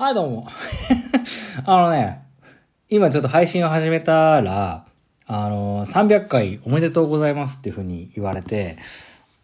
はい、どうも。あのね、今ちょっと配信を始めたら、あの、300回おめでとうございますっていう風に言われて、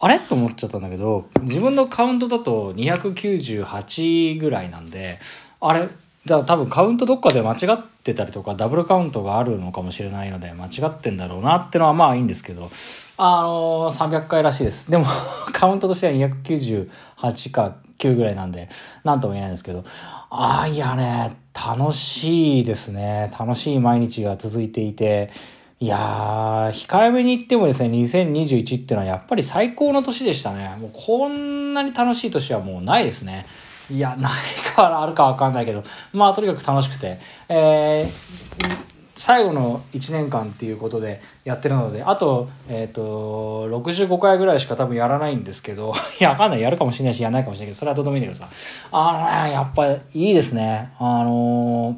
あれ？と思っちゃったんだけど、自分のカウントだと298ぐらいなんで、あれ？じゃあ多分カウントどっかで間違ってたりとかダブルカウントがあるのかもしれないので間違ってんだろうなってのはまあいいんですけど、あの、300回らしいです。でも カウントとしては298か9ぐらいなんで、なんとも言えないんですけど、ああ、いやね、楽しいですね。楽しい毎日が続いていて、いやー、控えめに言ってもですね、2021っていうのはやっぱり最高の年でしたね。もうこんなに楽しい年はもうないですね。いや、ないからあるかわかんないけど、まあとにかく楽しくて、えー、最後の1年間っていうことでやってるので、あと、えっ、ー、と、65回ぐらいしか多分やらないんですけど、いや、わかんない。やるかもしれないし、やらないかもしれないけど、それはとどうでもいいんだけどさ。あのね、やっぱいいですね。あの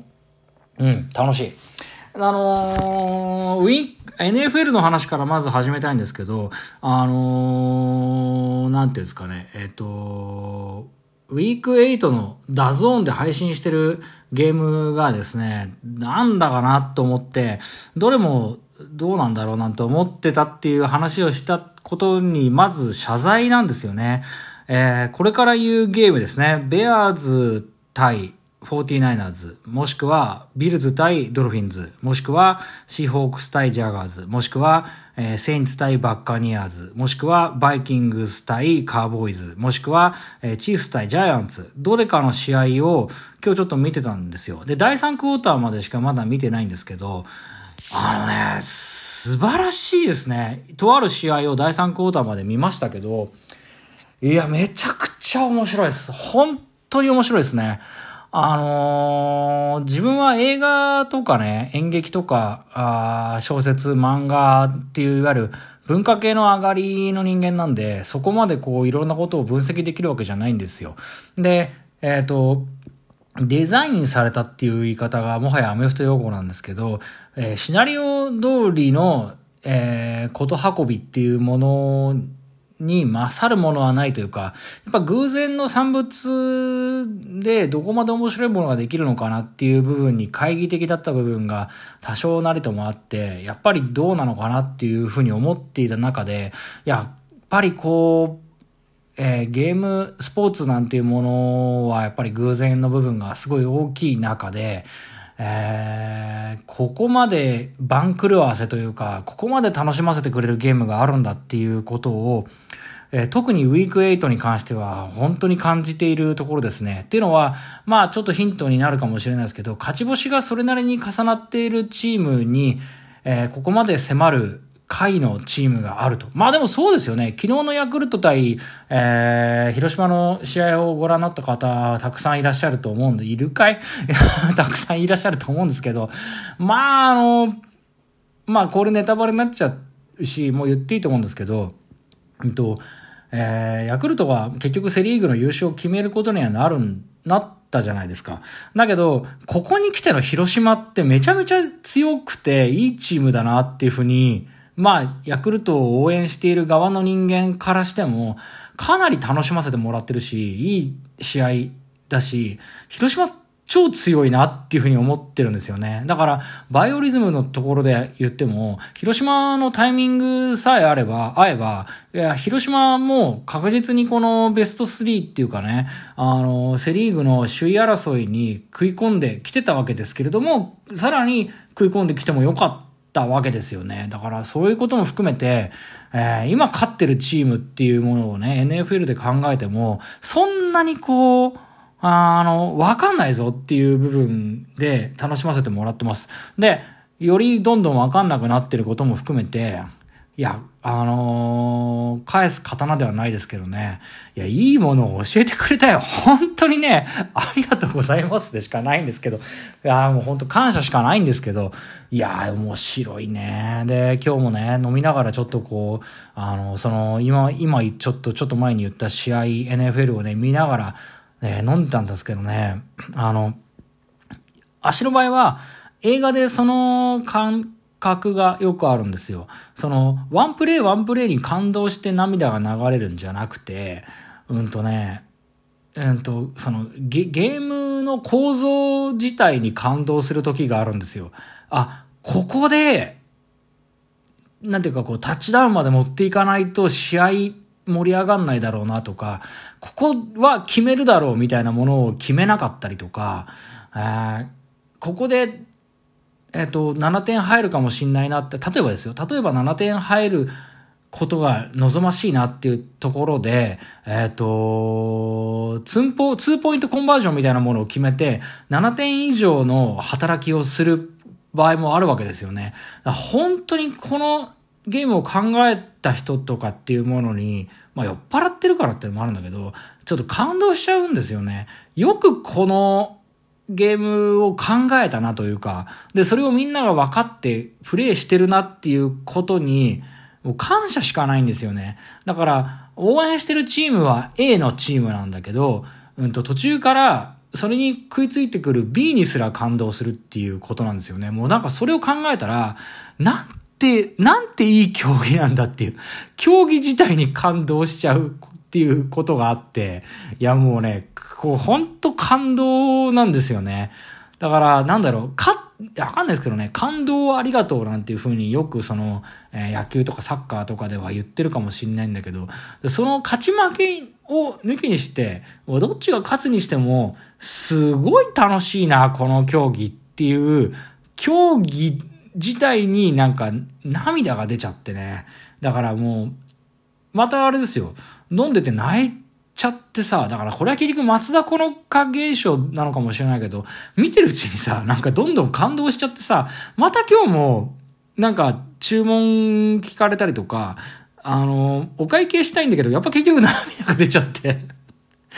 ー、うん、楽しい。あのー、ウィン、NFL の話からまず始めたいんですけど、あのー、なんていうんですかね、えっ、ー、と、ウィーク8のダゾーンで配信してるゲームがですね、なんだかなと思って、どれもどうなんだろうなんて思ってたっていう話をしたことに、まず謝罪なんですよね。えー、これから言うゲームですね。ベアーズ対 49ers、もしくはビルズ対ドルフィンズ、もしくはシーホークス対ジャガーズ、もしくは、えー、セインツ対バッカニアーズ、もしくはバイキングス対カーボーイズ、もしくは、えー、チーフス対ジャイアンツ、どれかの試合を今日ちょっと見てたんですよ。で、第3クォーターまでしかまだ見てないんですけど、あのね、素晴らしいですね。とある試合を第3クォーターまで見ましたけど、いや、めちゃくちゃ面白いです。本当に面白いですね。あのー、自分は映画とかね、演劇とか、あ小説、漫画っていういわゆる文化系の上がりの人間なんで、そこまでこういろんなことを分析できるわけじゃないんですよ。で、えっ、ー、と、デザインされたっていう言い方がもはやアメフト用語なんですけど、えー、シナリオ通りの、えー、こと運びっていうものに勝るものはないというか、やっぱ偶然の産物でどこまで面白いものができるのかなっていう部分に懐疑的だった部分が多少なりともあって、やっぱりどうなのかなっていうふうに思っていた中で、やっぱりこう、えー、ゲーム、スポーツなんていうものはやっぱり偶然の部分がすごい大きい中で、えー、ここまで番狂わせというか、ここまで楽しませてくれるゲームがあるんだっていうことを、えー、特にウィーク8に関しては本当に感じているところですね。っていうのは、まあちょっとヒントになるかもしれないですけど、勝ち星がそれなりに重なっているチームに、えー、ここまで迫る回のチームがあると。まあでもそうですよね。昨日のヤクルト対、えー、広島の試合をご覧になった方、たくさんいらっしゃると思うんで、いるかい？たくさんいらっしゃると思うんですけど、まああの、まあこれネタバレになっちゃうし、もう言っていいと思うんですけど、えっと、えー、ヤクルトは結局セリーグの優勝を決めることにはなるん、なったじゃないですか。だけど、ここに来ての広島ってめちゃめちゃ強くていいチームだなっていうふうに、まあ、ヤクルトを応援している側の人間からしても、かなり楽しませてもらってるし、いい試合だし、広島超強いなっていうふうに思ってるんですよね。だから、バイオリズムのところで言っても、広島のタイミングさえあれば、合えば、いや、広島も確実にこのベスト3っていうかね、あの、セリーグの首位争いに食い込んできてたわけですけれども、さらに食い込んできてもよかった。たわけですよね。だからそういうことも含めて、えー、今勝ってるチームっていうものをね、NFL で考えても、そんなにこう、あの、わかんないぞっていう部分で楽しませてもらってます。で、よりどんどんわかんなくなってることも含めて、いや、あのー、返す刀ではないですけどね。いや、いいものを教えてくれたよ。本当にね、ありがとうございますでしかないんですけど。いや、もう本当感謝しかないんですけど。いや、面白いね。で、今日もね、飲みながらちょっとこう、あの、その、今、今ちょっと、ちょっと前に言った試合、NFL をね、見ながら、ね、飲んでたんですけどね。あの、私の場合は、映画でその感覚がよくあるんですよ。その、ワンプレイワンプレイに感動して涙が流れるんじゃなくて、うんとね、うんと、そのゲ、ゲームの構造自体に感動する時があるんですよ。あ、ここで、なんていうかこう、タッチダウンまで持っていかないと試合盛り上がんないだろうなとか、ここは決めるだろうみたいなものを決めなかったりとか、えー、ここで、えっ、と、7点入るかもしんないなって、例えばですよ、例えば7点入ることが望ましいなっていうところで、えっ、と、ツンポ、ツーポイントコンバージョンみたいなものを決めて、7点以上の働きをする場合もあるわけですよね。本当にこのゲームを考えた人とかっていうものに、まあ酔っ払ってるからっていうのもあるんだけど、ちょっと感動しちゃうんですよね。よくこのゲームを考えたなというか、で、それをみんなが分かってプレイしてるなっていうことに、もう感謝しかないんですよね。だから、応援してるチームは A のチームなんだけど、うんと途中からそれに食いついてくる B にすら感動するっていうことなんですよね。もうなんかそれを考えたら、なんて、なんていい競技なんだっていう、競技自体に感動しちゃうっていうことがあって、いやもうね、こう本当感動なんですよね。だから、なんだろう、か、わかんないですけどね、感動をありがとうなんていうふうによくその、えー、野球とかサッカーとかでは言ってるかもしれないんだけど、その勝ち負けを抜きにして、どっちが勝つにしても、すごい楽しいな、この競技っていう、競技自体になんか涙が出ちゃってね。だからもう、またあれですよ。飲んでて泣いちゃってさ、だからこれは結局松田この化現象なのかもしれないけど、見てるうちにさ、なんかどんどん感動しちゃってさ、また今日も、なんか注文聞かれたりとか、あの、お会計したいんだけど、やっぱ結局涙が出ちゃって。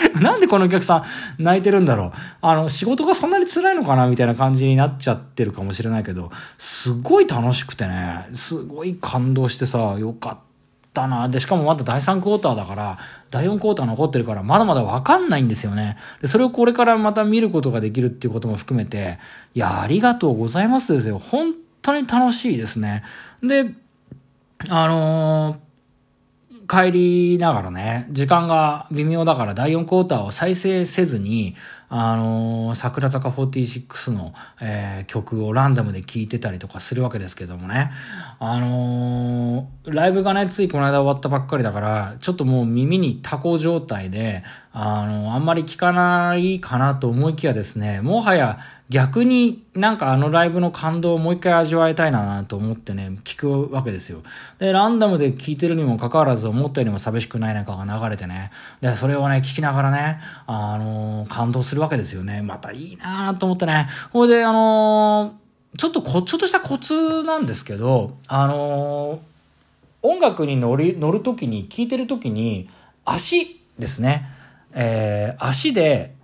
なんでこのお客さん泣いてるんだろうあの、仕事がそんなに辛いのかなみたいな感じになっちゃってるかもしれないけど、すごい楽しくてね、すごい感動してさ、よかったな。で、しかもまだ第3クォーターだから、第4クォーター残ってるから、まだまだわかんないんですよね。で、それをこれからまた見ることができるっていうことも含めて、いや、ありがとうございますですよ。本当に楽しいですね。で、あのー帰りながらね、時間が微妙だから第4クォーターを再生せずに、あのー、桜坂46の、えー、曲をランダムで聴いてたりとかするわけですけどもね。あのー、ライブがね、ついこの間終わったばっかりだから、ちょっともう耳にタコ状態で、あのあんまり聞かないかなと思いきやですね、もはや逆になんかあのライブの感動をもう一回味わいたいなと思ってね、聞くわけですよ。で、ランダムで聞いてるにもかかわらず思ったよりも寂しくない中が流れてね。で、それをね、聞きながらね、あの、感動するわけですよね。またいいなと思ってね。ほいで、あのー、ちょっとこ、ちょっとしたコツなんですけど、あのー、音楽に乗り、乗るときに、聴いてるときに、足ですね。えー、足で、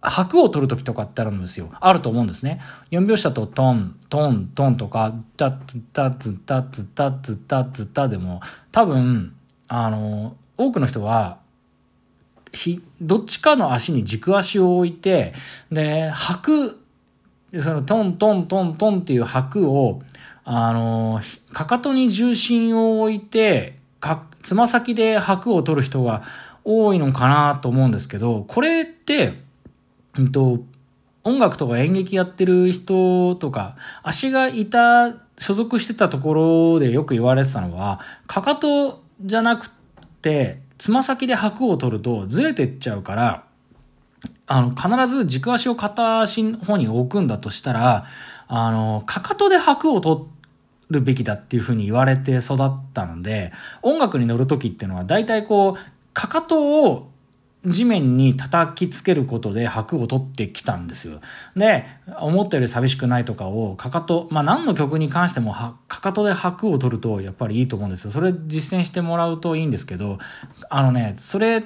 拍を取るときとかってあるんですよ。あると思うんですね。4拍子だとトン、トン、トンとか、タッツタッツタッツタッツタッツタでも、多分、あの、多くの人は、ひ、どっちかの足に軸足を置いて、で、拍、そのトントントントンっていう拍を、あの、かかとに重心を置いて、か、つま先で拍を取る人が多いのかなと思うんですけど、これって、うんと、音楽とか演劇やってる人とか、足がいた、所属してたところでよく言われてたのは、かかとじゃなくて、つま先で拍を取るとずれてっちゃうから、あの、必ず軸足を片足の方に置くんだとしたら、あの、かかとで拍を取るべきだっていうふうに言われて育ったので、音楽に乗るときっていうのは大体こう、かかとを地面に叩きつけることで拍を取ってきたんですよ。で、思ったより寂しくないとかを、かかと、まあ何の曲に関してもはかかとで拍を取るとやっぱりいいと思うんですよ。それ実践してもらうといいんですけど、あのね、それ、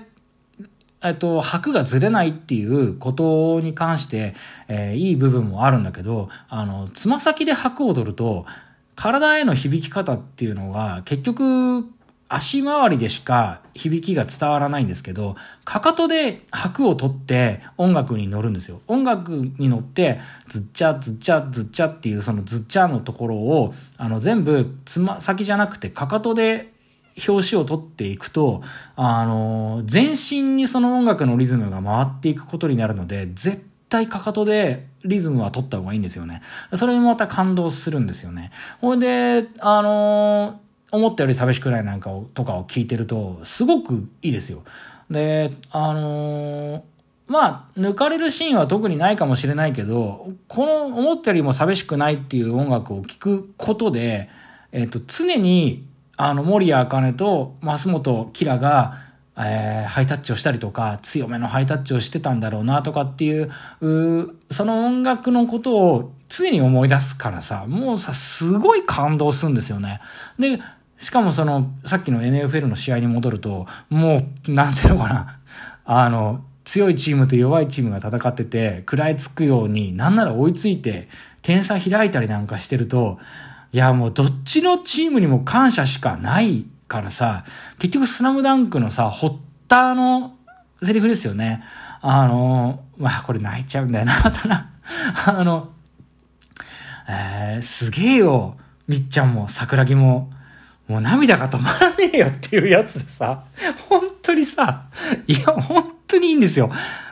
えっと、拍がずれないっていうことに関して、えー、いい部分もあるんだけど、あの、つま先で拍を取ると、体への響き方っていうのが結局足回りでしか響きが伝わらないんですけど、かかとで拍を取って音楽に乗るんですよ。音楽に乗って、ずっちゃずっちゃずっちゃっていうそのずっちゃのところを、あの全部つま先じゃなくてかかとで表紙を取っていくと、あの、全身にその音楽のリズムが回っていくことになるので、絶対かかとでリズムは取った方がいいんですよね。それにまた感動するんですよね。ほいで、あの思ったより寂しくないなんかを、とかを聞いてると、すごくいいですよ。で、あのーまあ、抜かれるシーンは特にないかもしれないけど、この思ったよりも寂しくないっていう音楽を聴くことで、えっ、と、常に、あの、森谷茜と増本キラが、えー、ハイタッチをしたりとか、強めのハイタッチをしてたんだろうなとかっていう、うその音楽のことを常に思い出すからさ、もうさ、すごい感動するんですよね。で、しかもその、さっきの NFL の試合に戻ると、もう、なんていうのかな、あの、強いチームと弱いチームが戦ってて、食らいつくように、なんなら追いついて、点差開いたりなんかしてると、いやもうどっちのチームにも感謝しかないからさ、結局スラムダンクのさ、ホッターのセリフですよね。あの、まあこれ泣いちゃうんだよな、またな。あの、えー、すげえよ、みっちゃんも桜木も。もう涙が止まらねえよっていうやつでさ、本当にさ、いや、本当にいいんですよ。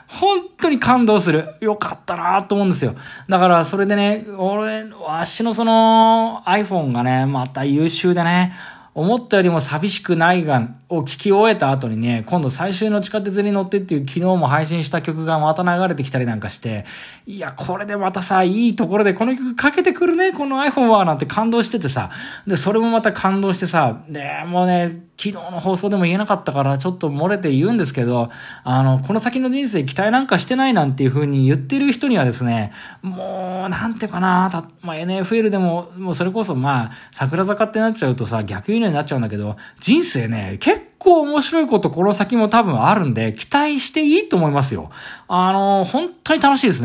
本当に感動する。よかったなと思うんですよ。だから、それでね、俺、わしのその iPhone がね、また優秀でね、思ったよりも寂しくないが、を聞き終えた後にね、今度最終の地下鉄に乗ってっていう昨日も配信した曲がまた流れてきたりなんかして、いや、これでまたさ、いいところでこの曲かけてくるね、この iPhone は、なんて感動しててさ、で、それもまた感動してさ、で、もうね、昨日の放送でも言えなかったからちょっと漏れて言うんですけど、あの、この先の人生期待なんかしてないなんていう風に言ってる人にはですね、もう、なんていうかな、たまあ、NFL でも、もうそれこそまあ、桜坂ってなっちゃうとさ、逆輸入になっちゃうんだけど、人生ね、結構面白いことこの先も多分あるんで、期待していいと思いますよ。あの、本当に楽しいですね。